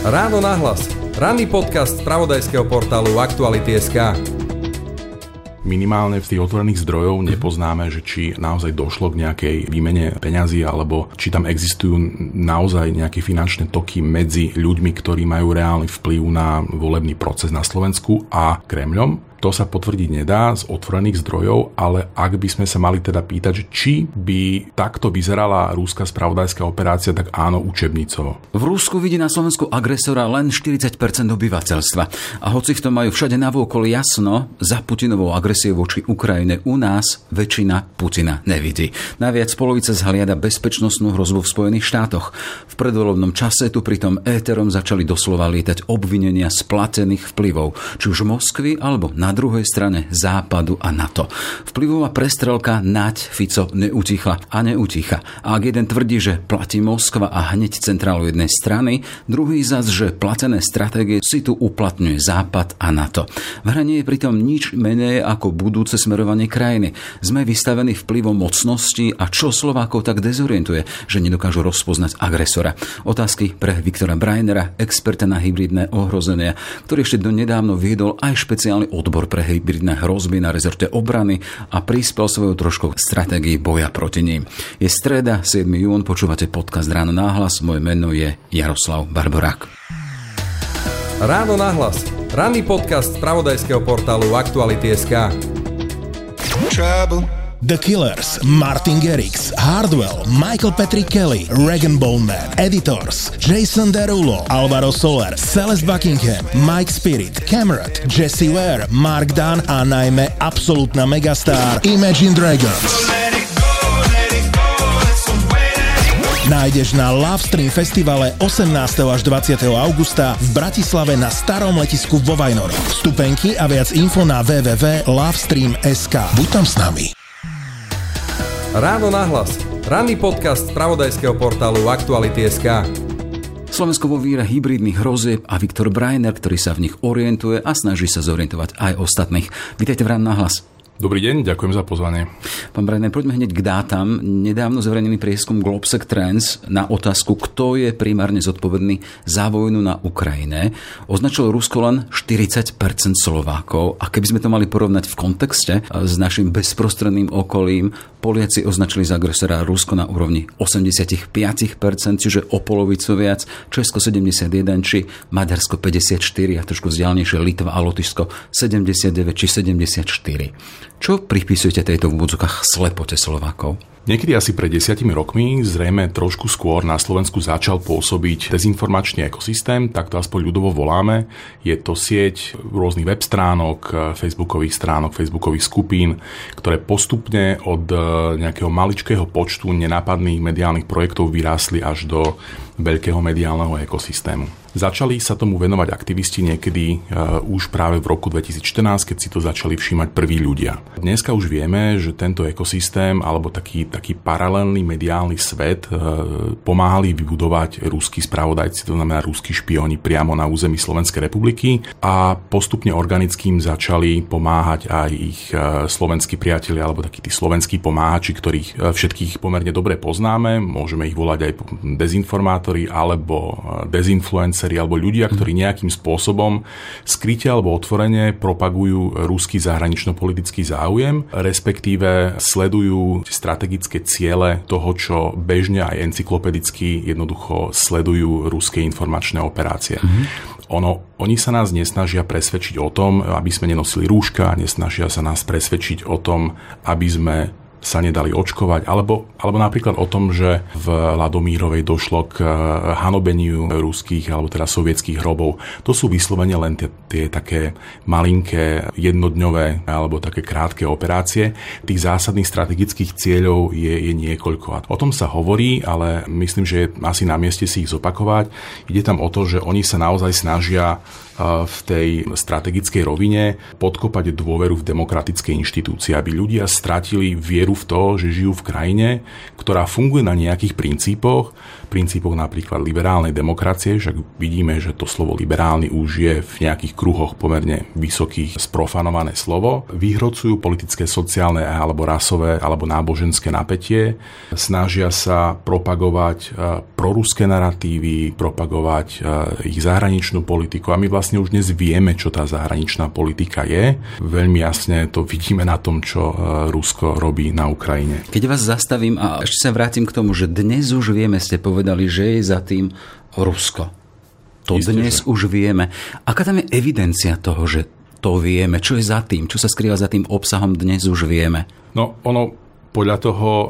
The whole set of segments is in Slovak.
Ráno nahlas. Ranný podcast z pravodajského portálu Aktuality.sk minimálne v tých otvorených zdrojov nepoznáme, že či naozaj došlo k nejakej výmene peňazí alebo či tam existujú naozaj nejaké finančné toky medzi ľuďmi, ktorí majú reálny vplyv na volebný proces na Slovensku a Kremľom. To sa potvrdiť nedá z otvorených zdrojov, ale ak by sme sa mali teda pýtať, či by takto vyzerala rúska spravodajská operácia, tak áno, učebnicovo. V Rúsku vidí na Slovensku agresora len 40% obyvateľstva. A hoci v tom majú všade navôkol jasno, za Putinovou agresiou voči Ukrajine u nás väčšina Putina nevidí. Naviac polovica zhliada bezpečnostnú hrozbu v Spojených štátoch. V predvolovnom čase tu pritom éterom začali doslova lietať obvinenia splatených vplyvov, či už Moskvy alebo na na druhej strane Západu a NATO. Vplyvová prestrelka nať Fico neutichla a neuticha. A ak jeden tvrdí, že platí Moskva a hneď centrálu jednej strany, druhý zas, že platené stratégie si tu uplatňuje Západ a NATO. V hre nie je pritom nič menej ako budúce smerovanie krajiny. Sme vystavení vplyvom mocnosti a čo Slovákov tak dezorientuje, že nedokážu rozpoznať agresora. Otázky pre Viktora Breinera, experta na hybridné ohrozenia, ktorý ešte donedávno viedol aj špeciálny odbor odbor pre hybridné hrozby na rezorte obrany a prispel svojou troškou stratégii boja proti ním. Je streda, 7. jún, počúvate podcast Ráno náhlas, moje meno je Jaroslav Barborák. Ráno náhlas, ranný podcast z pravodajského portálu Aktuality.sk. Trouble. The Killers, Martin Garrix, Hardwell, Michael Patrick Kelly, Regan Bowman, Editors, Jason Derulo, Alvaro Soler, Celeste Buckingham, Mike Spirit, Cameron, Jesse Ware, Mark Dunn a najmä absolútna megastar Imagine Dragons. Nájdeš na Lovestream festivale 18. až 20. augusta v Bratislave na starom letisku vo Vajnoroch. Vstupenky a viac info na www.lovestream.sk. Buď tam s nami. Ráno nahlas. Ranný podcast z pravodajského portálu Aktuality.sk. Slovensko vo víre hybridných hrozieb a Viktor Breiner, ktorý sa v nich orientuje a snaží sa zorientovať aj ostatných. Vítejte v Ráno nahlas. Dobrý deň, ďakujem za pozvanie. Pán Brajner, poďme hneď k dátam. Nedávno zverejnený prieskum Globsec Trends na otázku, kto je primárne zodpovedný za vojnu na Ukrajine, označil Rusko len 40% Slovákov. A keby sme to mali porovnať v kontexte s našim bezprostredným okolím, Poliaci označili za agresora Rusko na úrovni 85%, čiže o polovicu viac, Česko 71 či Maďarsko 54 a trošku vzdialnejšie Litva a Lotyšsko 79 či 74. Čo pripisujete tejto v úvodzokách slepote Slovákov? Niekedy asi pred desiatimi rokmi, zrejme trošku skôr, na Slovensku začal pôsobiť dezinformačný ekosystém, tak to aspoň ľudovo voláme. Je to sieť rôznych web stránok, facebookových stránok, facebookových skupín, ktoré postupne od e, nejakého maličkého počtu nenápadných mediálnych projektov vyrástli až do veľkého mediálneho ekosystému. Začali sa tomu venovať aktivisti niekedy uh, už práve v roku 2014, keď si to začali všímať prví ľudia. Dneska už vieme, že tento ekosystém alebo taký, taký paralelný mediálny svet uh, pomáhali vybudovať ruskí spravodajci, to znamená ruskí špioni priamo na území Slovenskej republiky a postupne organickým začali pomáhať aj ich uh, slovenskí priatelia alebo takí tí slovenskí pomáhači, ktorých všetkých pomerne dobre poznáme. Môžeme ich volať aj dezinformátori alebo dezinfluenci influenceri alebo ľudia, ktorí nejakým spôsobom skryte alebo otvorene propagujú ruský zahranično-politický záujem, respektíve sledujú strategické ciele toho, čo bežne aj encyklopedicky jednoducho sledujú ruské informačné operácie. Mm-hmm. Ono, oni sa nás nesnažia presvedčiť o tom, aby sme nenosili rúška, nesnažia sa nás presvedčiť o tom, aby sme sa nedali očkovať, alebo, alebo napríklad o tom, že v Ladomírovej došlo k eh, hanobeniu ruských alebo teda sovietských hrobov. To sú vyslovene len tie, tie také malinké, jednodňové alebo také krátke operácie. Tých zásadných strategických cieľov je, je niekoľko. O tom sa hovorí, ale myslím, že je asi na mieste si ich zopakovať. Ide tam o to, že oni sa naozaj snažia v tej strategickej rovine podkopať dôveru v demokratické inštitúcie, aby ľudia stratili vieru v to, že žijú v krajine, ktorá funguje na nejakých princípoch, princípoch napríklad liberálnej demokracie, však vidíme, že to slovo liberálny už je v nejakých kruhoch pomerne vysokých sprofanované slovo. Vyhrocujú politické, sociálne alebo rasové alebo náboženské napätie, snažia sa propagovať e, proruské narratívy, propagovať e, ich zahraničnú politiku a my vlastne už dnes vieme, čo tá zahraničná politika je. Veľmi jasne to vidíme na tom, čo e, Rusko robí na Ukrajine. Keď vás zastavím a ešte sa vrátim k tomu, že dnes už vieme, ste povedali, povedali, že je za tým Rusko. To Isté, dnes že? už vieme. Aká tam je evidencia toho, že to vieme? Čo je za tým? Čo sa skrýva za tým obsahom dnes už vieme? No, ono podľa toho uh,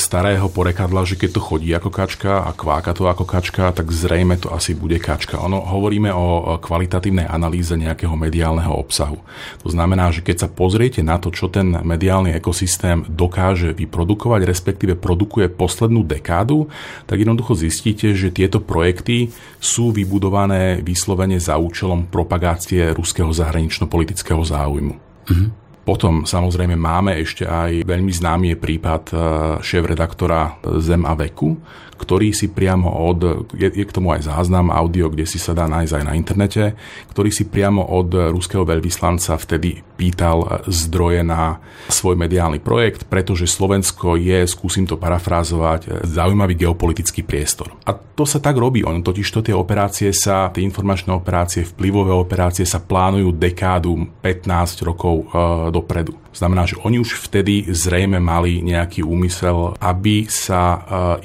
starého porekadla, že keď to chodí ako kačka a kváka to ako kačka, tak zrejme to asi bude kačka. Ono hovoríme o kvalitatívnej analýze nejakého mediálneho obsahu. To znamená, že keď sa pozriete na to, čo ten mediálny ekosystém dokáže vyprodukovať, respektíve produkuje poslednú dekádu, tak jednoducho zistíte, že tieto projekty sú vybudované vyslovene za účelom propagácie ruského zahranično-politického záujmu. Mm-hmm. Potom samozrejme máme ešte aj veľmi známy prípad eh, šéf-redaktora Zem a veku, ktorý si priamo od, je, je k tomu aj záznam audio, kde si sa dá nájsť aj na internete, ktorý si priamo od ruského veľvyslanca vtedy pýtal zdroje na svoj mediálny projekt, pretože Slovensko je, skúsim to parafrázovať, zaujímavý geopolitický priestor. A to sa tak robí, on totiž to tie operácie sa, tie informačné operácie, vplyvové operácie sa plánujú dekádu 15 rokov e, dopredu. Znamená, že oni už vtedy zrejme mali nejaký úmysel, aby sa e,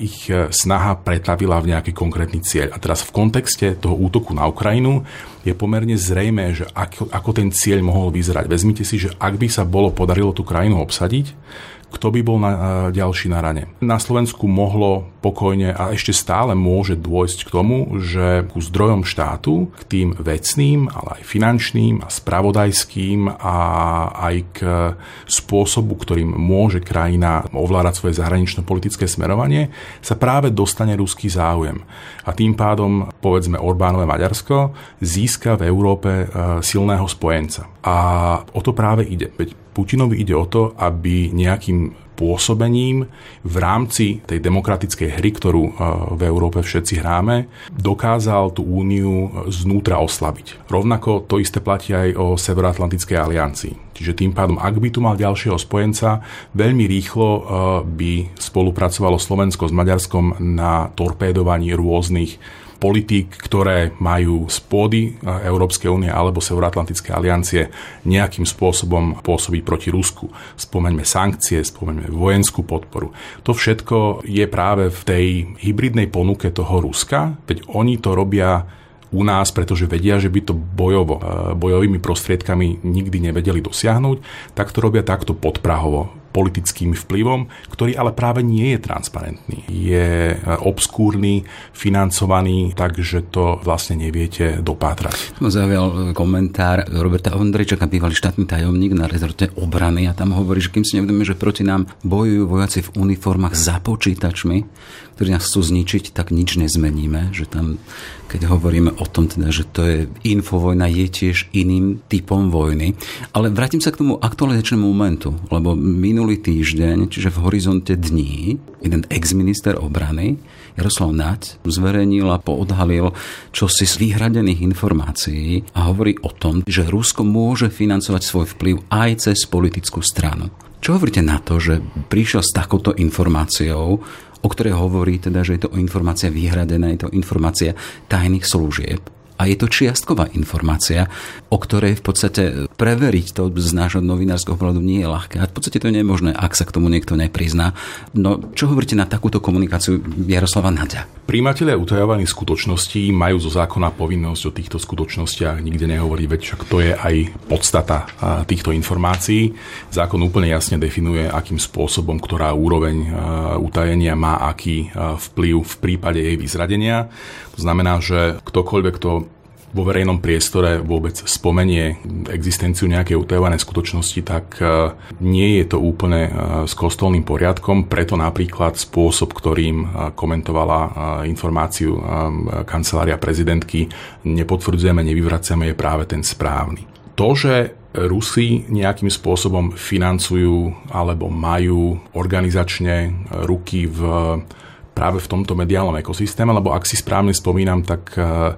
ich snaha pretavila v nejaký konkrétny cieľ. A teraz v kontexte toho útoku na Ukrajinu je pomerne zrejme, že ako, ako ten cieľ mohol vyzerať. Vezmite si, že ak by sa bolo podarilo tú krajinu obsadiť, kto by bol na, ďalší na rane. Na Slovensku mohlo pokojne a ešte stále môže dôjsť k tomu, že ku zdrojom štátu, k tým vecným, ale aj finančným a spravodajským a aj k spôsobu, ktorým môže krajina ovládať svoje zahranično-politické smerovanie, sa práve dostane ruský záujem. A tým pádom, povedzme, Orbánové Maďarsko získa v Európe silného spojenca. A o to práve ide. Veď Putinovi ide o to, aby nejakým pôsobením v rámci tej demokratickej hry, ktorú e, v Európe všetci hráme, dokázal tú úniu znútra oslabiť. Rovnako to isté platí aj o Severoatlantickej aliancii. Čiže tým pádom, ak by tu mal ďalšieho spojenca, veľmi rýchlo e, by spolupracovalo Slovensko s Maďarskom na torpédovaní rôznych politík, ktoré majú z pôdy e, Európskej únie alebo Severoatlantické aliancie nejakým spôsobom pôsobiť proti Rusku. Spomeňme sankcie, spomeňme vojenskú podporu. To všetko je práve v tej hybridnej ponuke toho Ruska, veď oni to robia u nás, pretože vedia, že by to bojovo, e, bojovými prostriedkami nikdy nevedeli dosiahnuť, tak to robia takto podprahovo politickým vplyvom, ktorý ale práve nie je transparentný. Je e, obskúrny, financovaný, takže to vlastne neviete dopátrať. Zaujal e, komentár Roberta Ondrejčaka, bývalý štátny tajomník na rezorte obrany a tam hovorí, že kým si nevedome, že proti nám bojujú vojaci v uniformách za počítačmi, ktorí nás chcú zničiť, tak nič nezmeníme. Že tam, keď hovoríme o tom, teda, že to je infovojna, je tiež iným typom vojny. Ale vrátim sa k tomu aktualizačnému momentu, lebo minulý týždeň, čiže v horizonte dní, jeden ex-minister obrany, Jaroslav Naď, zverejnil a poodhalil čosi z vyhradených informácií a hovorí o tom, že Rusko môže financovať svoj vplyv aj cez politickú stranu. Čo hovoríte na to, že prišiel s takouto informáciou o ktorej hovorí teda, že je to informácia vyhradená, je to informácia tajných služieb a je to čiastková informácia, o ktorej v podstate preveriť to z nášho novinárskeho pohľadu nie je ľahké. A v podstate to nie je možné, ak sa k tomu niekto neprizná. No, čo hovoríte na takúto komunikáciu Jaroslava Nadia? Príjimatelia utajovaných skutočností majú zo zákona povinnosť o týchto skutočnostiach nikde nehovoriť, veď však to je aj podstata týchto informácií. Zákon úplne jasne definuje, akým spôsobom, ktorá úroveň utajenia má aký vplyv v prípade jej vyzradenia. To znamená, že ktokoľvek, kto vo verejnom priestore vôbec spomenie existenciu nejakej utajovanej skutočnosti, tak e, nie je to úplne e, s kostolným poriadkom, preto napríklad spôsob, ktorým e, komentovala informáciu kancelária prezidentky, nepotvrdzujeme, nevyvracame, je práve ten správny. To, že Rusi nejakým spôsobom financujú alebo majú organizačne ruky v, práve v tomto mediálnom ekosystéme, lebo ak si správne spomínam, tak eh,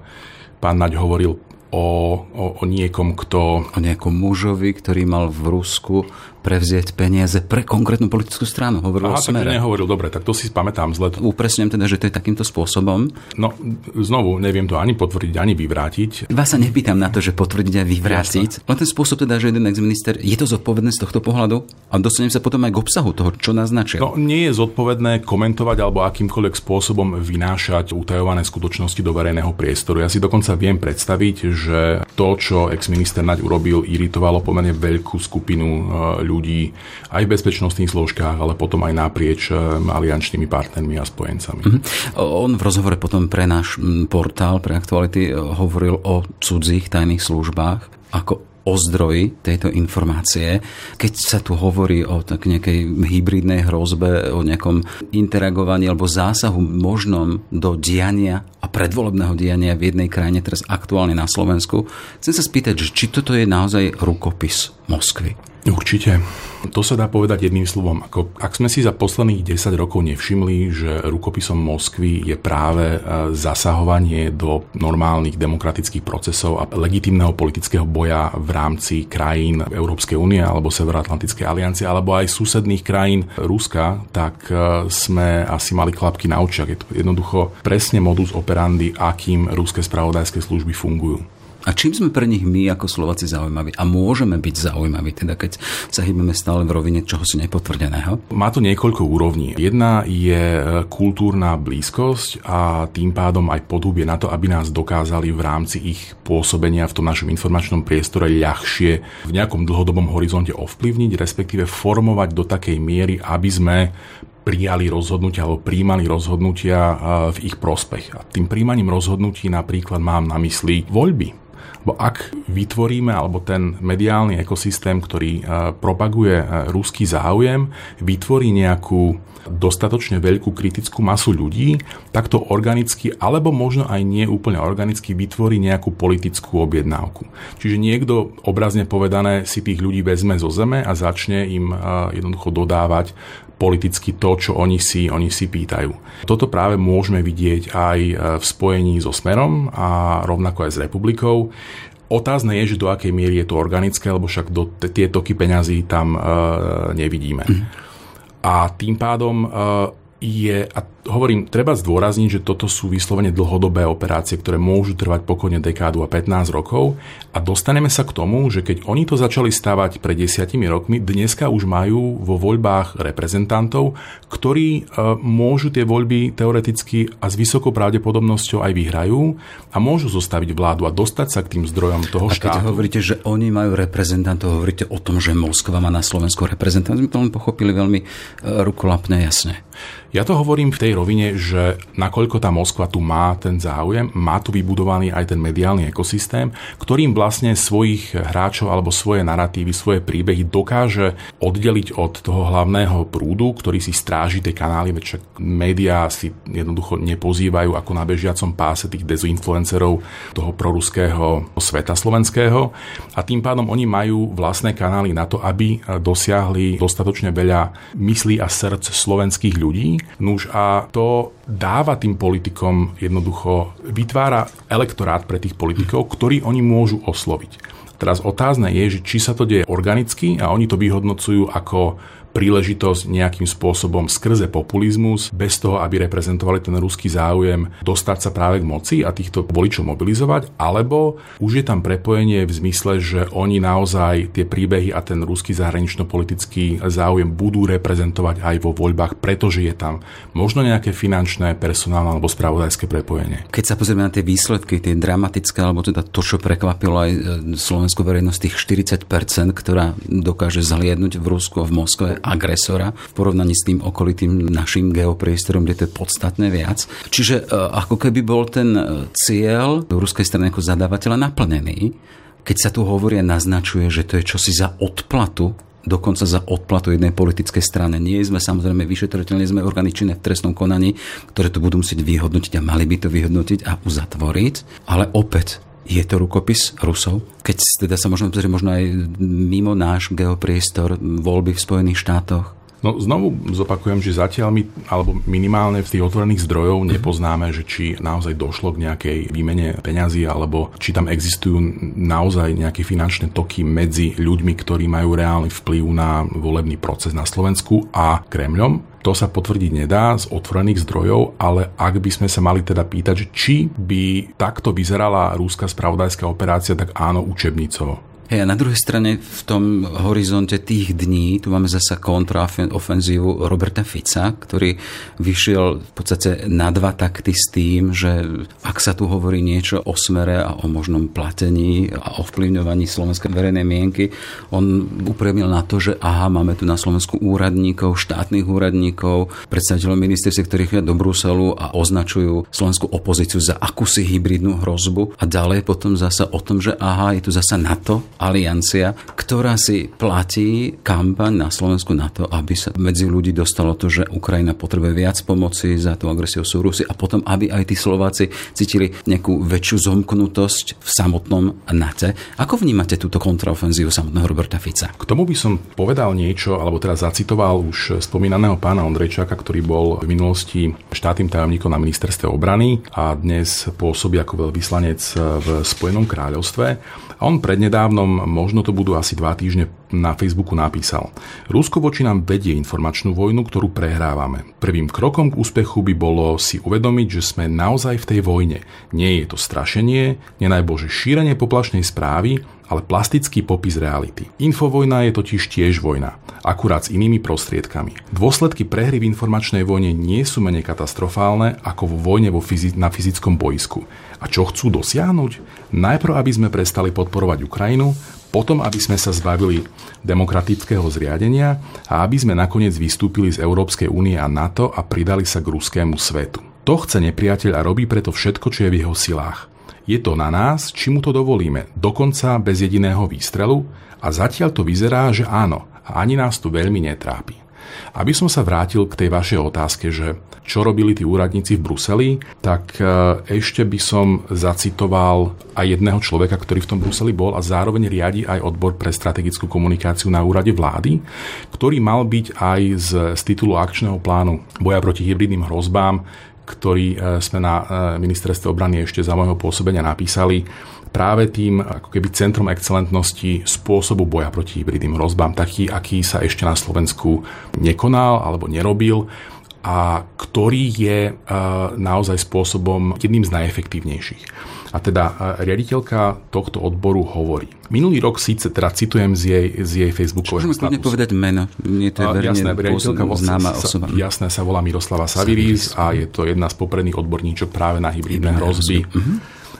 pán Naď hovoril o, o, o niekom, kto... O nejakom mužovi, ktorý mal v Rusku prevziať peniaze pre konkrétnu politickú stranu. Hovoril Aha, o smere. tak nehovoril, dobre, tak to si pamätám zle. Upresňujem teda, že to je takýmto spôsobom. No, znovu, neviem to ani potvrdiť, ani vyvrátiť. Vás sa nepýtam na to, že potvrdiť a vyvrátiť, len ten spôsob teda, že jeden ex-minister, je to zodpovedné z tohto pohľadu? A dostanem sa potom aj k obsahu toho, čo naznačil. No, nie je zodpovedné komentovať alebo akýmkoľvek spôsobom vynášať utajované skutočnosti do verejného priestoru. Ja si dokonca viem predstaviť, že to, čo ex-minister Naď urobil, iritovalo pomerne veľkú skupinu e, ľudí aj v bezpečnostných zložkách, ale potom aj naprieč eh, aliančnými partnermi a spojencami. Mm-hmm. On v rozhovore potom pre náš portál, pre aktuality, eh, hovoril o cudzích tajných službách ako o zdroji tejto informácie. Keď sa tu hovorí o tak nejakej hybridnej hrozbe, o nejakom interagovaní alebo zásahu možnom do diania a predvolebného diania v jednej krajine, teraz aktuálne na Slovensku, chcem sa spýtať, či toto je naozaj rukopis Moskvy. Určite. To sa dá povedať jedným slovom. Ako, ak sme si za posledných 10 rokov nevšimli, že rukopisom Moskvy je práve e, zasahovanie do normálnych demokratických procesov a legitimného politického boja v rámci krajín Európskej únie alebo Severoatlantickej aliancie alebo aj susedných krajín Ruska, tak e, sme asi mali klapky na očiach. Je to jednoducho presne modus operandi, akým ruské spravodajské služby fungujú. A čím sme pre nich my ako Slováci zaujímaví? A môžeme byť zaujímaví, teda keď sa hýbeme stále v rovine čoho si nepotvrdeného? Má to niekoľko úrovní. Jedna je e, kultúrna blízkosť a tým pádom aj podhubie na to, aby nás dokázali v rámci ich pôsobenia v tom našom informačnom priestore ľahšie v nejakom dlhodobom horizonte ovplyvniť, respektíve formovať do takej miery, aby sme prijali rozhodnutia alebo príjmali rozhodnutia e, v ich prospech. A tým príjmaním rozhodnutí napríklad mám na mysli voľby Bo ak vytvoríme, alebo ten mediálny ekosystém, ktorý e, propaguje e, ruský záujem, vytvorí nejakú dostatočne veľkú kritickú masu ľudí, tak to organicky, alebo možno aj nie úplne organicky, vytvorí nejakú politickú objednávku. Čiže niekto, obrazne povedané, si tých ľudí vezme zo zeme a začne im e, jednoducho dodávať politicky to, čo oni si, oni si pýtajú. Toto práve môžeme vidieť aj e, v spojení so Smerom a rovnako aj s Republikou. Otázne je, že do akej miery je to organické, lebo však do tie toky peňazí tam e, nevidíme. Mm. A tým pádom e, je, a hovorím, treba zdôrazniť, že toto sú vyslovene dlhodobé operácie, ktoré môžu trvať pokojne dekádu a 15 rokov a dostaneme sa k tomu, že keď oni to začali stavať pred desiatimi rokmi, dneska už majú vo voľbách reprezentantov, ktorí e, môžu tie voľby teoreticky a s vysokou pravdepodobnosťou aj vyhrajú a môžu zostaviť vládu a dostať sa k tým zdrojom toho a štátu. keď hovoríte, že oni majú reprezentantov, hovoríte o tom, že Moskva má na Slovensku reprezentantov, sme to len pochopili veľmi e, rukolapne jasne. Ja to hovorím v tej rovine, že nakoľko tá Moskva tu má ten záujem, má tu vybudovaný aj ten mediálny ekosystém, ktorým vlastne svojich hráčov alebo svoje narratívy, svoje príbehy dokáže oddeliť od toho hlavného prúdu, ktorý si stráži tie kanály, veď však médiá si jednoducho nepozývajú ako na bežiacom páse tých dezinfluencerov toho proruského sveta slovenského. A tým pádom oni majú vlastné kanály na to, aby dosiahli dostatočne veľa myslí a srdc slovenských ľudí, Nuž a to dáva tým politikom jednoducho, vytvára elektorát pre tých politikov, ktorý oni môžu osloviť. Teraz otázne je, že či sa to deje organicky a oni to vyhodnocujú ako príležitosť nejakým spôsobom skrze populizmus, bez toho, aby reprezentovali ten ruský záujem, dostať sa práve k moci a týchto voličov mobilizovať, alebo už je tam prepojenie v zmysle, že oni naozaj tie príbehy a ten ruský zahranično-politický záujem budú reprezentovať aj vo voľbách, pretože je tam možno nejaké finančné, personálne alebo spravodajské prepojenie. Keď sa pozrieme na tie výsledky, tie dramatické, alebo teda to, čo prekvapilo aj e, slovenskú verejnosť, tých 40%, ktorá dokáže zhliadnúť v Rusku a v Moskve agresora v porovnaní s tým okolitým našim geopriestorom, kde to je podstatne viac. Čiže e, ako keby bol ten e, cieľ do ruskej strany ako zadávateľa naplnený, keď sa tu hovorí a naznačuje, že to je čosi za odplatu dokonca za odplatu jednej politickej strany. Nie sme samozrejme vyšetrovateľní, sme orgány činné v trestnom konaní, ktoré to budú musieť vyhodnotiť a mali by to vyhodnotiť a uzatvoriť. Ale opäť, Je to rukopis Rusov? Keď teda sa môžeme pozrieť možno aj mimo náš geopriestor, voľby v Spojených štátoch, No znovu zopakujem, že zatiaľ my, alebo minimálne z tých otvorených zdrojov nepoznáme, že či naozaj došlo k nejakej výmene peňazí, alebo či tam existujú naozaj nejaké finančné toky medzi ľuďmi, ktorí majú reálny vplyv na volebný proces na Slovensku a Kremľom. To sa potvrdiť nedá z otvorených zdrojov, ale ak by sme sa mali teda pýtať, či by takto vyzerala rúska spravodajská operácia, tak áno, učebnicovo. Hej, a na druhej strane v tom horizonte tých dní tu máme zasa kontraofenzívu Roberta Fica, ktorý vyšiel v podstate na dva takty s tým, že ak sa tu hovorí niečo o smere a o možnom platení a ovplyvňovaní slovenskej verejnej mienky, on upremil na to, že aha, máme tu na Slovensku úradníkov, štátnych úradníkov, predstaviteľov ministerstiev, ktorí chodia do Bruselu a označujú slovenskú opozíciu za akúsi hybridnú hrozbu. A ďalej potom zasa o tom, že aha, je tu zasa NATO, aliancia, ktorá si platí kampaň na Slovensku na to, aby sa medzi ľudí dostalo to, že Ukrajina potrebuje viac pomoci za tú agresiu sú Rusy a potom, aby aj tí Slováci cítili nejakú väčšiu zomknutosť v samotnom NATO. Ako vnímate túto kontraofenzívu samotného Roberta Fica? K tomu by som povedal niečo, alebo teda zacitoval už spomínaného pána Ondrejčaka, ktorý bol v minulosti štátnym tajomníkom na ministerstve obrany a dnes pôsobí ako veľvyslanec v Spojenom kráľovstve. A on prednedávnom možno to budú asi dva týždne, na Facebooku napísal. Rusko voči nám vedie informačnú vojnu, ktorú prehrávame. Prvým krokom k úspechu by bolo si uvedomiť, že sme naozaj v tej vojne. Nie je to strašenie, nenajbože šírenie poplašnej správy, ale plastický popis reality. Infovojna je totiž tiež vojna, akurát s inými prostriedkami. Dôsledky prehry v informačnej vojne nie sú menej katastrofálne ako vo vojne vo fyzi- na fyzickom boisku. A čo chcú dosiahnuť? Najprv, aby sme prestali podporovať Ukrajinu, potom, aby sme sa zbavili demokratického zriadenia a aby sme nakoniec vystúpili z Európskej únie a NATO a pridali sa k ruskému svetu. To chce nepriateľ a robí preto všetko, čo je v jeho silách. Je to na nás, či mu to dovolíme, dokonca bez jediného výstrelu a zatiaľ to vyzerá, že áno, a ani nás to veľmi netrápi. Aby som sa vrátil k tej vašej otázke, že čo robili tí úradníci v Bruseli, tak e, ešte by som zacitoval aj jedného človeka, ktorý v tom Bruseli bol a zároveň riadi aj odbor pre strategickú komunikáciu na úrade vlády, ktorý mal byť aj z, z titulu akčného plánu boja proti hybridným hrozbám ktorý e, sme na e, ministerstve obrany ešte za môjho pôsobenia napísali, práve tým ako keby centrom excelentnosti spôsobu boja proti hybridným hrozbám, taký, aký sa ešte na Slovensku nekonal alebo nerobil a ktorý je e, naozaj spôsobom jedným z najefektívnejších. A teda riaditeľka tohto odboru hovorí. Minulý rok síce, teda citujem z jej, z jej facebookového statusu. Môžeme povedať meno. Nie to je jasné, riaditeľka známa osoba. Jasné, sa volá Miroslava Saviris a je to jedna z popredných odborníčok práve na hybridné hrozby. Uh-huh.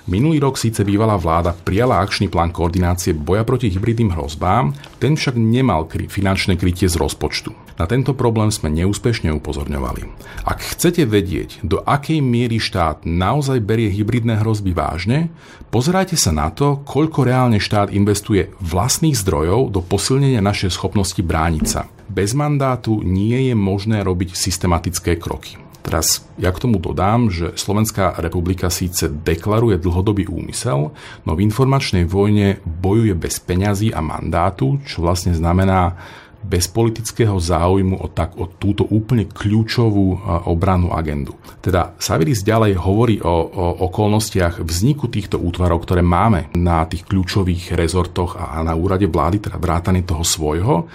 Minulý rok síce bývalá vláda prijala akčný plán koordinácie boja proti hybridným hrozbám, ten však nemal kry- finančné krytie z rozpočtu. Na tento problém sme neúspešne upozorňovali. Ak chcete vedieť, do akej miery štát naozaj berie hybridné hrozby vážne, pozerajte sa na to, koľko reálne štát investuje vlastných zdrojov do posilnenia našej schopnosti brániť sa. Bez mandátu nie je možné robiť systematické kroky. Teraz ja k tomu dodám, že Slovenská republika síce deklaruje dlhodobý úmysel, no v informačnej vojne bojuje bez peňazí a mandátu, čo vlastne znamená bez politického záujmu o, tak, o túto úplne kľúčovú e, obranu agendu. Teda Saviris ďalej hovorí o, o okolnostiach vzniku týchto útvarov, ktoré máme na tých kľúčových rezortoch a na úrade vlády, teda vrátane toho svojho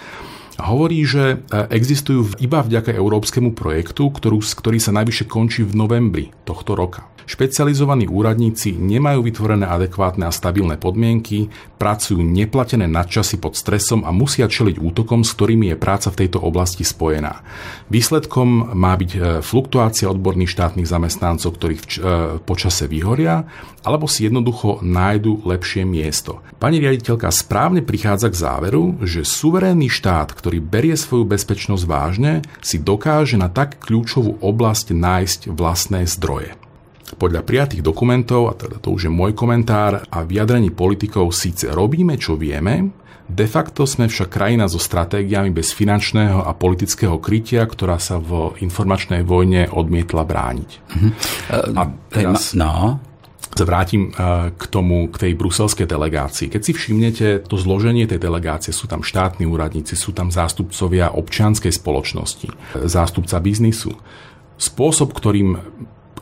hovorí, že e, existujú iba vďaka európskemu projektu, ktorú, ktorý sa najvyššie končí v novembri tohto roka. Špecializovaní úradníci nemajú vytvorené adekvátne a stabilné podmienky, pracujú neplatené nadčasy pod stresom a musia čeliť útokom, s ktorými je práca v tejto oblasti spojená. Výsledkom má byť e, fluktuácia odborných štátnych zamestnancov, ktorých v e, počase vyhoria, alebo si jednoducho nájdu lepšie miesto. Pani riaditeľka správne prichádza k záveru, že suverénny štát, ktorý berie svoju bezpečnosť vážne, si dokáže na tak kľúčovú oblasť nájsť vlastné zdroje. Podľa prijatých dokumentov, a teda to už je môj komentár, a vyjadrení politikov síce robíme, čo vieme, de facto sme však krajina so stratégiami bez finančného a politického krytia, ktorá sa v informačnej vojne odmietla brániť. Uh-huh. A teraz... No. Vrátim k tomu, k tej bruselskej delegácii. Keď si všimnete to zloženie tej delegácie, sú tam štátni úradníci, sú tam zástupcovia občianskej spoločnosti, zástupca biznisu. Spôsob, ktorým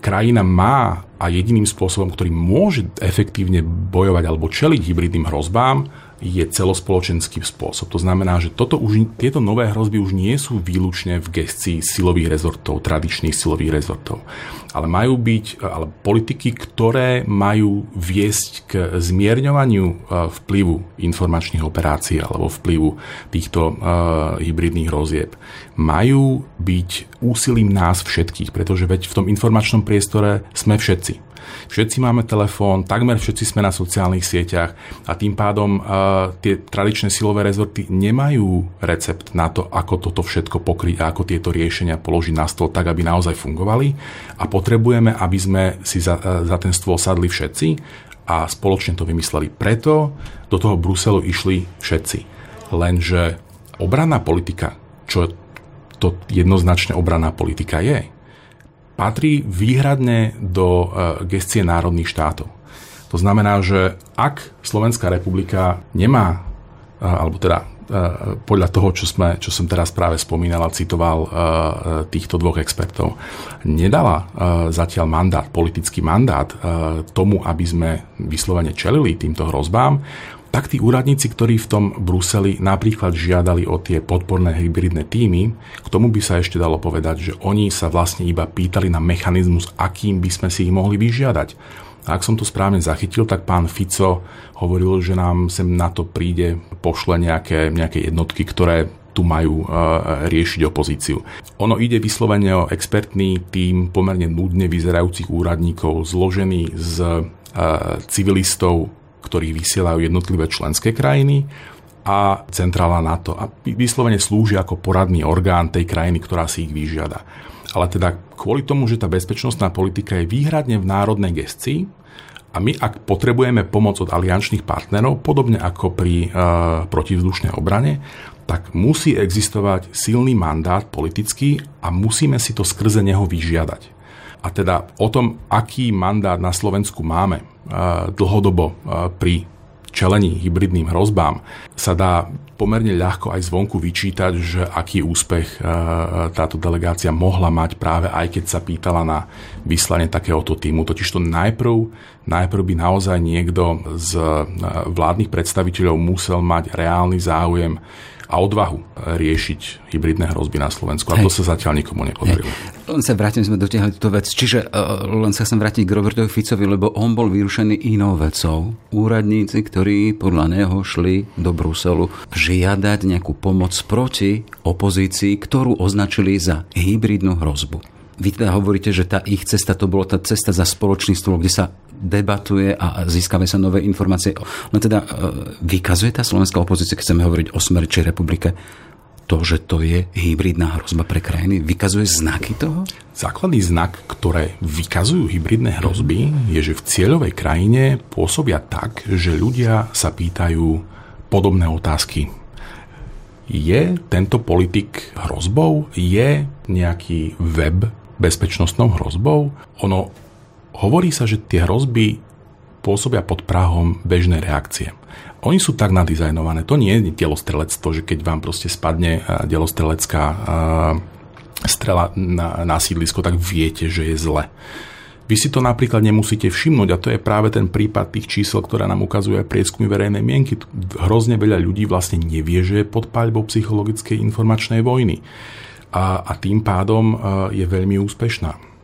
krajina má a jediným spôsobom, ktorý môže efektívne bojovať alebo čeliť hybridným hrozbám, je celospoločenský spôsob. To znamená, že toto už, tieto nové hrozby už nie sú výlučne v gestii silových rezortov, tradičných silových rezortov, ale majú byť ale politiky, ktoré majú viesť k zmierňovaniu e, vplyvu informačných operácií alebo vplyvu týchto uh, hybridných hrozieb. Majú byť úsilím nás všetkých, pretože veď v tom informačnom priestore sme všetci. Všetci máme telefón, takmer všetci sme na sociálnych sieťach a tým pádom uh, tie tradičné silové rezorty nemajú recept na to, ako toto všetko pokryť a ako tieto riešenia položiť na stôl tak, aby naozaj fungovali a potrebujeme, aby sme si za, uh, za ten stôl sadli všetci a spoločne to vymysleli. Preto do toho Bruselu išli všetci. Lenže obranná politika, čo to jednoznačne obranná politika je, patrí výhradne do e, gestie národných štátov. To znamená, že ak Slovenská republika nemá, e, alebo teda e, podľa toho, čo, sme, čo som teraz práve spomínal a citoval týchto dvoch expertov, nedala zatiaľ mandát, politický mandát tomu, aby sme vyslovene čelili týmto hrozbám, tak tí úradníci, ktorí v tom Bruseli napríklad žiadali o tie podporné hybridné týmy, k tomu by sa ešte dalo povedať, že oni sa vlastne iba pýtali na mechanizmus, akým by sme si ich mohli vyžiadať. A ak som to správne zachytil, tak pán Fico hovoril, že nám sem na to príde, pošle nejaké, nejaké jednotky, ktoré tu majú uh, riešiť opozíciu. Ono ide vyslovene o expertný tým pomerne nudne vyzerajúcich úradníkov, zložený z uh, civilistov ktorých vysielajú jednotlivé členské krajiny a centrála NATO. A vyslovene slúži ako poradný orgán tej krajiny, ktorá si ich vyžiada. Ale teda kvôli tomu, že tá bezpečnostná politika je výhradne v národnej gestii, a my, ak potrebujeme pomoc od aliančných partnerov, podobne ako pri e, protivzdušnej obrane, tak musí existovať silný mandát politický a musíme si to skrze neho vyžiadať. A teda o tom, aký mandát na Slovensku máme, dlhodobo pri čelení hybridným hrozbám sa dá pomerne ľahko aj zvonku vyčítať, že aký úspech táto delegácia mohla mať práve aj keď sa pýtala na vyslanie takéhoto týmu. Totiž to najprv, najprv by naozaj niekto z vládnych predstaviteľov musel mať reálny záujem a odvahu riešiť hybridné hrozby na Slovensku. A Hej. to sa zatiaľ nikomu nepodarilo. Len sa vrátim, sme dotiahli túto vec. Čiže uh, len sa chcem vrátiť k Robertovi Ficovi, lebo on bol vyrušený inou vecou. Úradníci, ktorí podľa neho šli do Bruselu žiadať nejakú pomoc proti opozícii, ktorú označili za hybridnú hrozbu. Vy teda hovoríte, že tá ich cesta to bola tá cesta za spoločný stôl, kde sa debatuje a získame sa nové informácie. No teda e, vykazuje tá slovenská opozícia, keď chceme hovoriť o Smeričej republike, to, že to je hybridná hrozba pre krajiny? Vykazuje znaky toho? Základný znak, ktoré vykazujú hybridné hrozby, je, že v cieľovej krajine pôsobia tak, že ľudia sa pýtajú podobné otázky. Je tento politik hrozbou? Je nejaký web bezpečnostnou hrozbou? Ono Hovorí sa, že tie hrozby pôsobia pod prahom bežnej reakcie. Oni sú tak nadizajnované. To nie je delostrelectvo, že keď vám proste spadne eh, delostrelecká eh, strela na, na sídlisko, tak viete, že je zle. Vy si to napríklad nemusíte všimnúť a to je práve ten prípad tých čísel, ktoré nám ukazuje prieskumy verejnej mienky. Hrozne veľa ľudí vlastne nevie, že je pod paľbou psychologickej informačnej vojny. A, a tým pádom eh, je veľmi úspešná.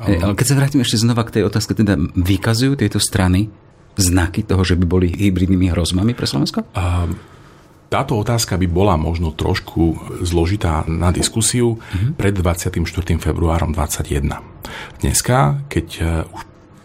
Ale keď sa vrátim ešte znova k tej otázke, teda vykazujú tieto strany znaky toho, že by boli hybridnými hrozbami pre Slovensko? Táto otázka by bola možno trošku zložitá na diskusiu mm-hmm. pred 24. februárom 2021. Dneska, keď e, už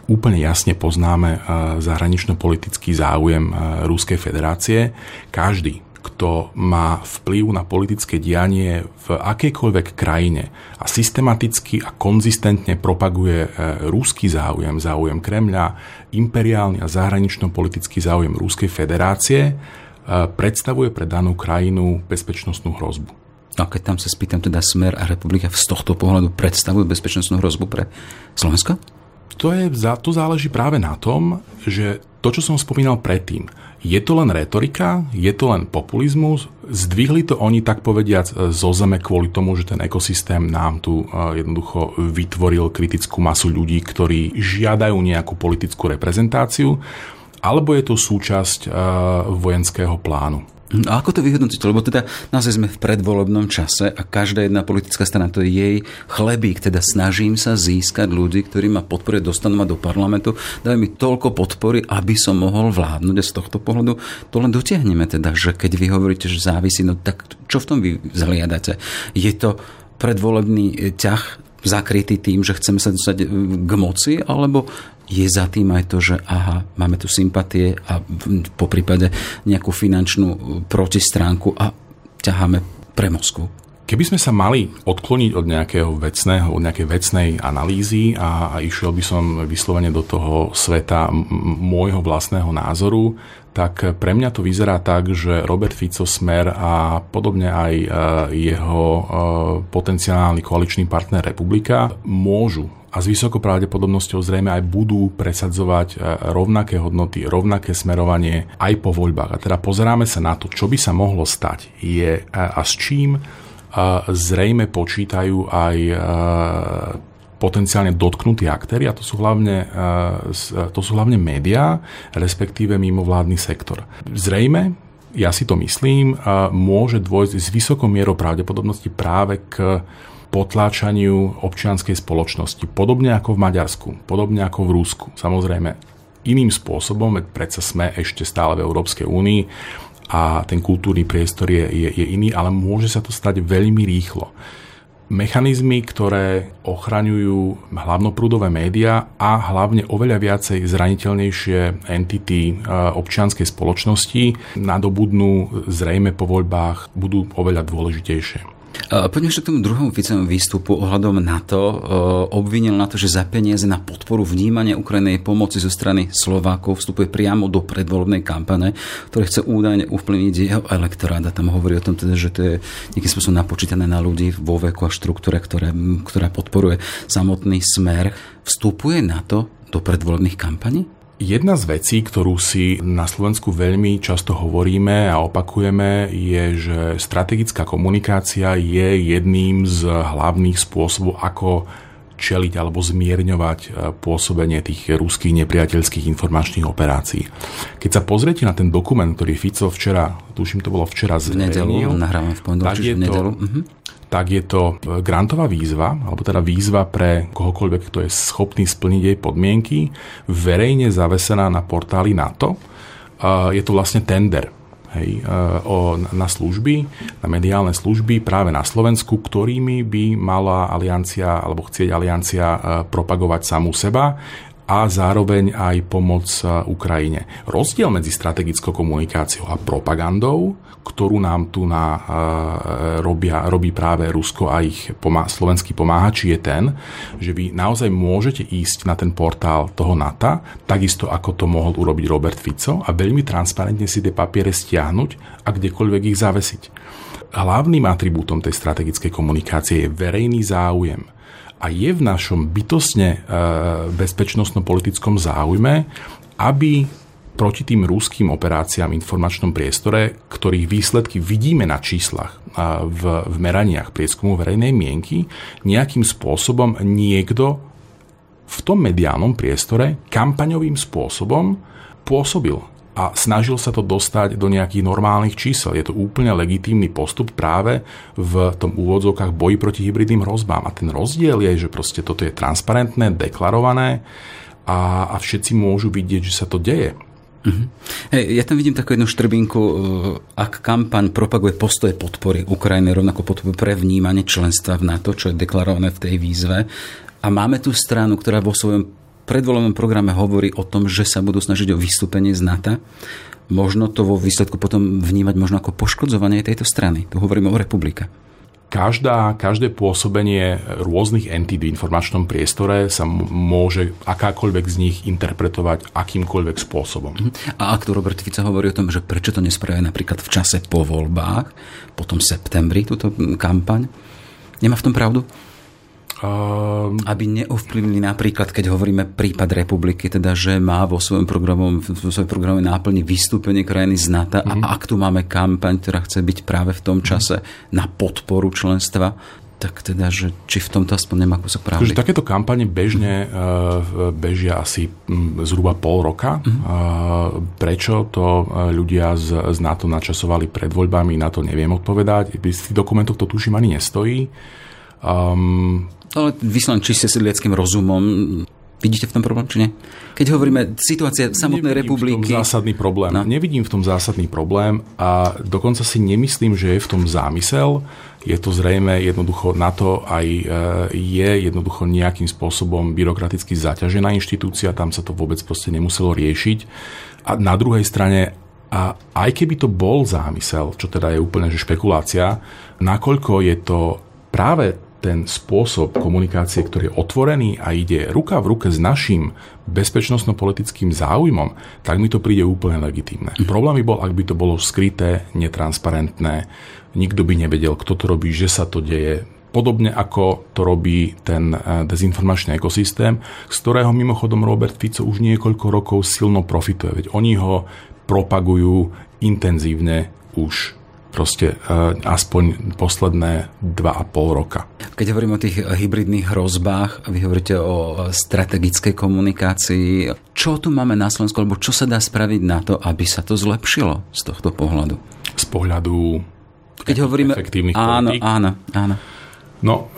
úplne jasne poznáme e, zahranično-politický záujem e, Ruskej federácie, každý, kto má vplyv na politické dianie v akejkoľvek krajine a systematicky a konzistentne propaguje e, rúsky záujem, záujem Kremľa, imperiálny a zahranično-politický záujem Ruskej federácie, e, predstavuje pre danú krajinu bezpečnostnú hrozbu. A keď tam sa spýtam, teda Smer a Republika z tohto pohľadu predstavujú bezpečnostnú hrozbu pre Slovensko? To, je, to záleží práve na tom, že to, čo som spomínal predtým, je to len retorika, je to len populizmus, zdvihli to oni tak povediac zo zeme kvôli tomu, že ten ekosystém nám tu e, jednoducho vytvoril kritickú masu ľudí, ktorí žiadajú nejakú politickú reprezentáciu, alebo je to súčasť e, vojenského plánu. A ako to vyhodnotiť? Lebo teda naozaj sme v predvolebnom čase a každá jedna politická strana, to je jej chlebík. Teda snažím sa získať ľudí, ktorí ma podporia, dostanú ma do parlamentu, dajú mi toľko podpory, aby som mohol vládnuť. A z tohto pohľadu to len dotiahneme teda, že keď vy hovoríte, že závisí, no tak čo v tom vy zhliadate? Je to predvolebný ťah zakrytý tým, že chceme sa dostať k moci, alebo je za tým aj to, že aha, máme tu sympatie a po prípade nejakú finančnú protistránku a ťaháme pre Moskvu. Keby sme sa mali odkloniť od nejakého vecného, od nejakej vecnej analýzy a, a išiel by som vyslovene do toho sveta m- môjho vlastného názoru, tak pre mňa to vyzerá tak, že Robert Fico Smer a podobne aj e, jeho e, potenciálny koaličný partner Republika môžu a s vysokou pravdepodobnosťou zrejme aj budú presadzovať e, rovnaké hodnoty, rovnaké smerovanie aj po voľbách. A teda pozeráme sa na to, čo by sa mohlo stať je, a s čím zrejme počítajú aj potenciálne dotknutí aktéry a to sú hlavne, to sú hlavne médiá, respektíve mimovládny sektor. Zrejme, ja si to myslím, môže dôjsť s vysokou mierou pravdepodobnosti práve k potláčaniu občianskej spoločnosti. Podobne ako v Maďarsku, podobne ako v Rusku. Samozrejme, iným spôsobom, veď predsa sme ešte stále v Európskej únii a ten kultúrny priestor je, je, je iný, ale môže sa to stať veľmi rýchlo. Mechanizmy, ktoré ochraňujú hlavnoprúdové médiá a hlavne oveľa viacej zraniteľnejšie entity občianskej spoločnosti nadobudnú zrejme po voľbách budú oveľa dôležitejšie. Poďme k tomu druhému Ficovému výstupu ohľadom na to. Obvinil na to, že za peniaze na podporu vnímania Ukrajinej pomoci zo strany Slovákov vstupuje priamo do predvolebnej kampane, ktoré chce údajne ovplyvniť jeho elektorát. A tam hovorí o tom, teda, že to je nejakým spôsobom napočítané na ľudí vo veku a štruktúre, ktoré, ktorá podporuje samotný smer. Vstupuje na to do predvolebných kampaní? Jedna z vecí, ktorú si na Slovensku veľmi často hovoríme a opakujeme, je, že strategická komunikácia je jedným z hlavných spôsobov, ako čeliť alebo zmierňovať e, pôsobenie tých ruských nepriateľských informačných operácií. Keď sa pozriete na ten dokument, ktorý Fico včera, tuším to bolo včera z v nedelu, nahrávam v pondelok, tak je v nedelu. To, uh-huh tak je to e, grantová výzva, alebo teda výzva pre kohokoľvek, kto je schopný splniť jej podmienky, verejne zavesená na portáli NATO. Je to vlastne tender hej, e, na služby, na mediálne služby práve na Slovensku, ktorými by mala aliancia alebo chcieť aliancia e, propagovať samú seba a zároveň aj pomoc Ukrajine. Rozdiel medzi strategickou komunikáciou a propagandou, ktorú nám tu na, uh, robia, robí práve Rusko a ich pomá- slovenskí pomáhači je ten, že vy naozaj môžete ísť na ten portál toho NATO, takisto ako to mohol urobiť Robert Fico a veľmi transparentne si tie papiere stiahnuť a kdekoľvek ich zavesiť. Hlavným atribútom tej strategickej komunikácie je verejný záujem a je v našom bytostne e, bezpečnostno-politickom záujme, aby proti tým rúským operáciám v informačnom priestore, ktorých výsledky vidíme na číslach v, v meraniach prieskumu verejnej mienky, nejakým spôsobom niekto v tom mediálnom priestore kampaňovým spôsobom pôsobil a snažil sa to dostať do nejakých normálnych čísel. Je to úplne legitímny postup práve v tom úvodzovkách boji proti hybridným hrozbám. A ten rozdiel je, že proste toto je transparentné, deklarované a, a všetci môžu vidieť, že sa to deje. Uh-huh. Hey, ja tam vidím takú jednu štrbinku, uh, ak kampaň propaguje postoje podpory Ukrajiny, rovnako podporu pre vnímanie členstva v NATO, čo je deklarované v tej výzve. A máme tu stranu, ktorá vo svojom predvolebnom programe hovorí o tom, že sa budú snažiť o vystúpenie z NATO, možno to vo výsledku potom vnímať možno ako poškodzovanie tejto strany. Tu hovoríme o republike. Každá, každé pôsobenie rôznych entít v informačnom priestore sa môže akákoľvek z nich interpretovať akýmkoľvek spôsobom. Mhm. A ak tu Robert Fico hovorí o tom, že prečo to nespravia napríklad v čase po voľbách, potom septembri túto kampaň, nemá v tom pravdu? Uh, aby neovplyvnili napríklad, keď hovoríme prípad republiky, teda že má vo svojom programu, vo svojom programe náplní vystúpenie krajiny z NATO uh-huh. a mhm. ak tu máme kampaň, ktorá chce byť práve v tom čase uh-huh. na podporu členstva, tak teda, že či v tomto aspoň nemá kúsok pravdy. Takže takéto kampane bežne uh, bežia asi m, zhruba pol roka. Uh-huh. Uh, prečo to ľudia z, z NATO načasovali pred voľbami, na to neviem odpovedať. Z tých dokumentov to tuším ani nestojí. Um, ale vyslan čiste sedliackým rozumom Vidíte v tom problém, či nie? Keď hovoríme situácia samotnej Nevidím republiky... v tom zásadný problém. No. Nevidím v tom zásadný problém a dokonca si nemyslím, že je v tom zámysel. Je to zrejme jednoducho na to aj e, je jednoducho nejakým spôsobom byrokraticky zaťažená inštitúcia, tam sa to vôbec proste nemuselo riešiť. A na druhej strane a aj keby to bol zámysel, čo teda je úplne že špekulácia, nakoľko je to práve ten spôsob komunikácie, ktorý je otvorený a ide ruka v ruke s našim bezpečnostno-politickým záujmom, tak mi to príde úplne legitímne. Mm. Problém by bol, ak by to bolo skryté, netransparentné, nikto by nevedel, kto to robí, že sa to deje, podobne ako to robí ten eh, dezinformačný ekosystém, z ktorého mimochodom Robert Fico už niekoľko rokov silno profituje. Veď oni ho propagujú intenzívne už proste e, aspoň posledné 2,5 roka. Keď hovorím o tých hybridných hrozbách, vy hovoríte o strategickej komunikácii. Čo tu máme na Slovensku, alebo čo sa dá spraviť na to, aby sa to zlepšilo z tohto pohľadu? Z pohľadu keď hovoríme, efektívnych áno, politik? áno, áno. No,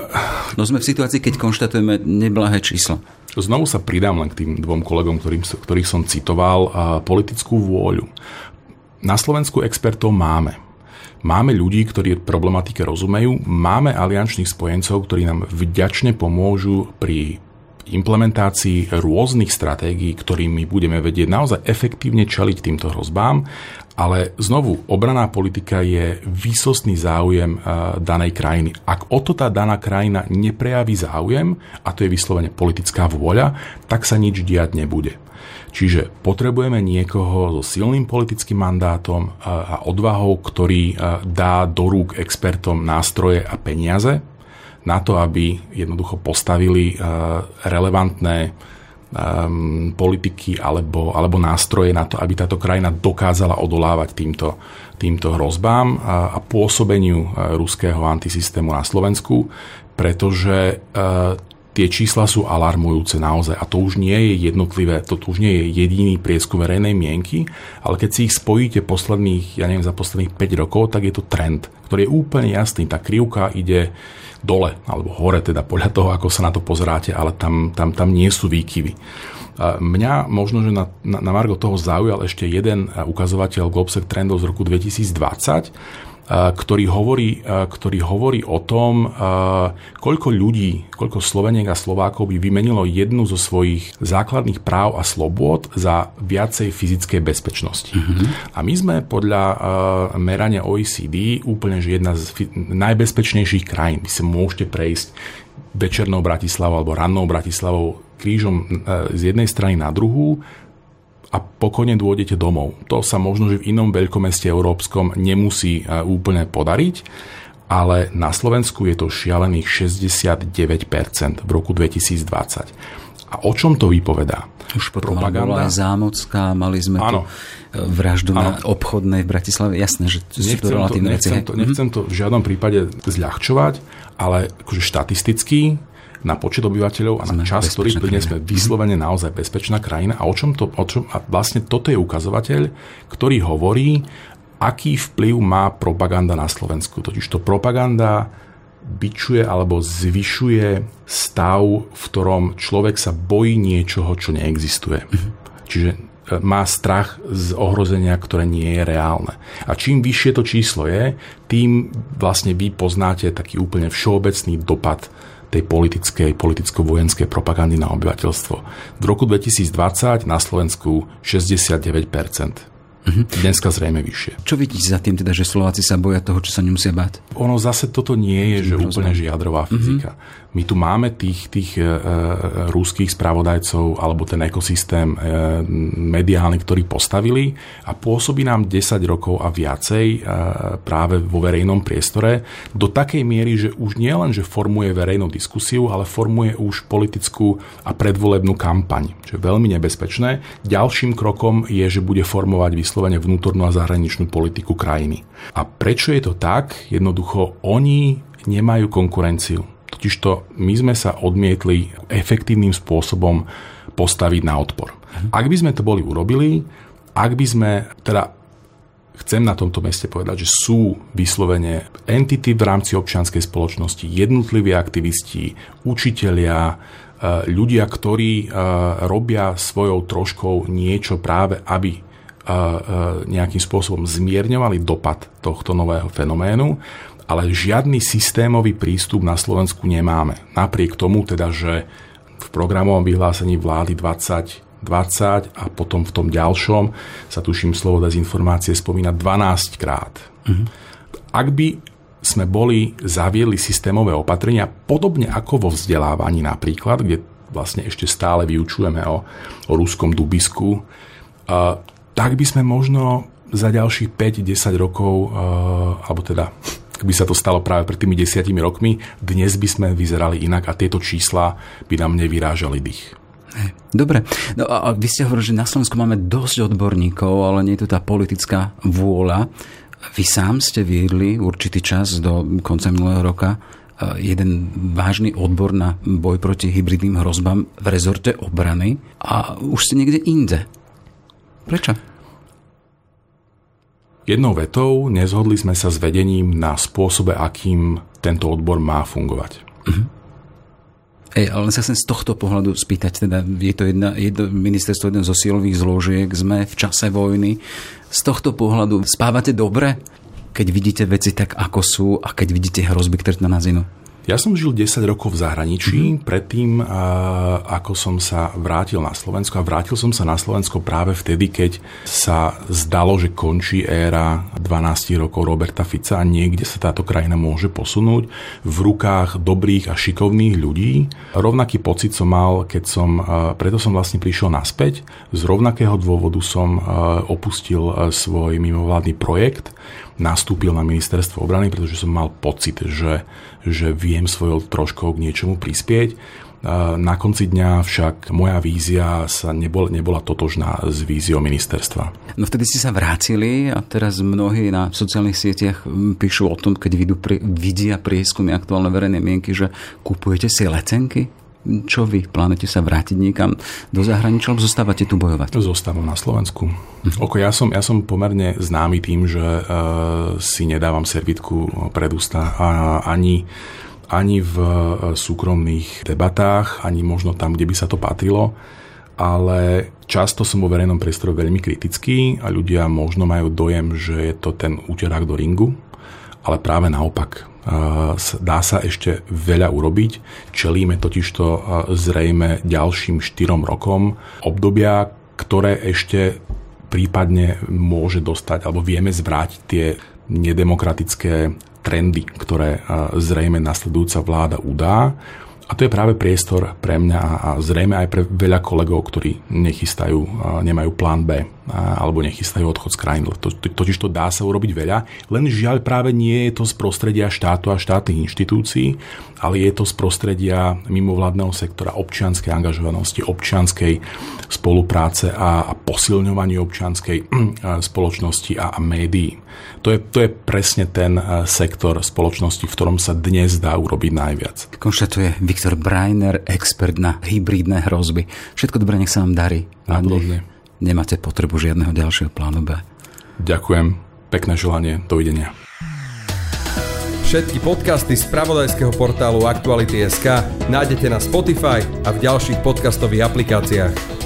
no sme v situácii, keď konštatujeme neblahé číslo. Znovu sa pridám len k tým dvom kolegom, ktorým, ktorých som citoval, a politickú vôľu. Na Slovensku expertov máme. Máme ľudí, ktorí problematike rozumejú, máme aliančných spojencov, ktorí nám vďačne pomôžu pri implementácii rôznych stratégií, ktorými budeme vedieť naozaj efektívne čeliť týmto hrozbám, ale znovu, obraná politika je výsostný záujem danej krajiny. Ak o to tá daná krajina neprejaví záujem, a to je vyslovene politická vôľa, tak sa nič diať nebude. Čiže potrebujeme niekoho so silným politickým mandátom a odvahou, ktorý dá do rúk expertom nástroje a peniaze na to, aby jednoducho postavili relevantné politiky alebo, alebo nástroje na to, aby táto krajina dokázala odolávať týmto, týmto hrozbám a, a pôsobeniu ruského antisystému na Slovensku, pretože tie čísla sú alarmujúce naozaj a to už nie je jednotlivé, to už nie je jediný prieskum verejnej mienky, ale keď si ich spojíte posledných, ja neviem, za posledných 5 rokov, tak je to trend, ktorý je úplne jasný. Tá krivka ide dole, alebo hore teda podľa toho, ako sa na to pozeráte, ale tam, tam, tam nie sú výkyvy. Mňa možno, že na, na, na Margo toho zaujal ešte jeden ukazovateľ Globsec trendov z roku 2020, ktorý hovorí, ktorý hovorí o tom, koľko ľudí, koľko Sloveniek a Slovákov by vymenilo jednu zo svojich základných práv a slobôd za viacej fyzickej bezpečnosti. Mm-hmm. A my sme podľa merania OECD úplne že jedna z najbezpečnejších krajín. Vy sa môžete prejsť večernou Bratislavou alebo rannou Bratislavou krížom z jednej strany na druhú a pokojne dôjdete domov. To sa možno, že v inom veľkomeste európskom nemusí e, úplne podariť, ale na Slovensku je to šialených 69% v roku 2020. A o čom to vypovedá? Už potom Propaganda. bola aj Zámocká, mali sme ano. tu e, vraždu ano. na obchodnej v Bratislave. Jasné, že sú nechcem to. Nechcem to, nechcem to v žiadnom prípade zľahčovať, ale akože štatisticky na počet obyvateľov a na čas, ktorý plne sme vyslovene naozaj bezpečná krajina. A o čom to, o čom, a vlastne toto je ukazovateľ, ktorý hovorí, aký vplyv má propaganda na Slovensku. Totiž to propaganda bičuje alebo zvyšuje stav, v ktorom človek sa bojí niečoho, čo neexistuje. Mhm. Čiže e, má strach z ohrozenia, ktoré nie je reálne. A čím vyššie to číslo je, tým vlastne vy poznáte taký úplne všeobecný dopad tej politickej, politicko-vojenskej propagandy na obyvateľstvo. V roku 2020 na Slovensku 69%. Uh-huh. Dneska zrejme vyššie. Čo vidíte za tým teda, že Slováci sa boja toho, čo sa nemusia báť? Ono zase toto nie je, že úplne že jadrová fyzika. Uh-huh. My tu máme tých, tých e, e, rúských spravodajcov alebo ten ekosystém e, mediálny, ktorý postavili a pôsobí nám 10 rokov a viacej e, práve vo verejnom priestore do takej miery, že už nie len, že formuje verejnú diskusiu, ale formuje už politickú a predvolebnú kampaň, čo je veľmi nebezpečné. Ďalším krokom je, že bude formovať vyslovene vnútornú a zahraničnú politiku krajiny. A prečo je to tak? Jednoducho, oni nemajú konkurenciu Totižto my sme sa odmietli efektívnym spôsobom postaviť na odpor. Ak by sme to boli urobili, ak by sme, teda chcem na tomto meste povedať, že sú vyslovene entity v rámci občianskej spoločnosti, jednotliví aktivisti, učitelia, e, ľudia, ktorí e, robia svojou troškou niečo práve, aby nejakým spôsobom zmierňovali dopad tohto nového fenoménu ale žiadny systémový prístup na Slovensku nemáme. Napriek tomu teda, že v programovom vyhlásení vlády 20 20 a potom v tom ďalšom sa tuším slovo dezinformácie spomína 12 krát. Mm-hmm. Ak by sme boli, zaviedli systémové opatrenia, podobne ako vo vzdelávaní napríklad, kde vlastne ešte stále vyučujeme o, o ruskom dubisku, uh, tak by sme možno za ďalších 5-10 rokov, uh, alebo teda by sa to stalo práve pred tými desiatimi rokmi, dnes by sme vyzerali inak a tieto čísla by nám nevyrážali dých. Dobre, no a vy ste hovorili, že na Slovensku máme dosť odborníkov, ale nie je tu tá politická vôľa. Vy sám ste viedli určitý čas do konca minulého roka eh, jeden vážny odbor na boj proti hybridným hrozbám v rezorte obrany a už ste niekde inde. Prečo? Jednou vetou nezhodli sme sa s vedením na spôsobe, akým tento odbor má fungovať. Mm-hmm. Ej, ale sa chcem z tohto pohľadu spýtať, teda je to jedna, jedno, ministerstvo jedno zo sílových zložiek, sme v čase vojny. Z tohto pohľadu spávate dobre, keď vidíte veci tak, ako sú a keď vidíte hrozby, ktoré na nás inú? Ja som žil 10 rokov v zahraničí, mm-hmm. predtým ako som sa vrátil na Slovensko a vrátil som sa na Slovensko práve vtedy, keď sa zdalo, že končí éra 12 rokov Roberta Fica a niekde sa táto krajina môže posunúť v rukách dobrých a šikovných ľudí. Rovnaký pocit som mal, keď som, preto som vlastne prišiel naspäť. Z rovnakého dôvodu som opustil svoj mimovládny projekt nastúpil na ministerstvo obrany, pretože som mal pocit, že, že viem svojou troškou k niečomu prispieť. Na konci dňa však moja vízia sa nebol, nebola totožná s víziou ministerstva. No vtedy ste sa vrátili a teraz mnohí na sociálnych sieťach píšu o tom, keď vidia prieskumy aktuálne verejnej mienky, že kupujete si letenky čo vy? Plánujete sa vrátiť niekam do zahraničia, alebo zostávate tu bojovať? Zostávam na Slovensku. Mhm. Oko, ja, som, ja som pomerne známy tým, že uh, si nedávam servitku pred ústa a ani ani v e, súkromných debatách, ani možno tam, kde by sa to patrilo, ale často som vo verejnom priestore veľmi kritický a ľudia možno majú dojem, že je to ten úterák do ringu, ale práve naopak dá sa ešte veľa urobiť. Čelíme totižto zrejme ďalším štyrom rokom obdobia, ktoré ešte prípadne môže dostať, alebo vieme zvrátiť tie nedemokratické trendy, ktoré zrejme nasledujúca vláda udá. A to je práve priestor pre mňa a zrejme aj pre veľa kolegov, ktorí nechystajú, nemajú plán B alebo nechystajú odchod z krajín. To, to, totiž to dá sa urobiť veľa, len žiaľ práve nie je to z prostredia štátu a štátnych inštitúcií, ale je to z prostredia mimovládneho sektora občianskej angažovanosti, občianskej spolupráce a, a posilňovanie občianskej spoločnosti a, a médií. To je, to je presne ten sektor spoločnosti, v ktorom sa dnes dá urobiť najviac. Konštatuje Viktor Breiner, expert na hybridné hrozby. Všetko dobré, nech sa vám darí. A nemáte potrebu žiadneho ďalšieho plánu B. Ďakujem, pekné želanie, dovidenia. Všetky podcasty z pravodajského portálu Aktuality.sk nájdete na Spotify a v ďalších podcastových aplikáciách.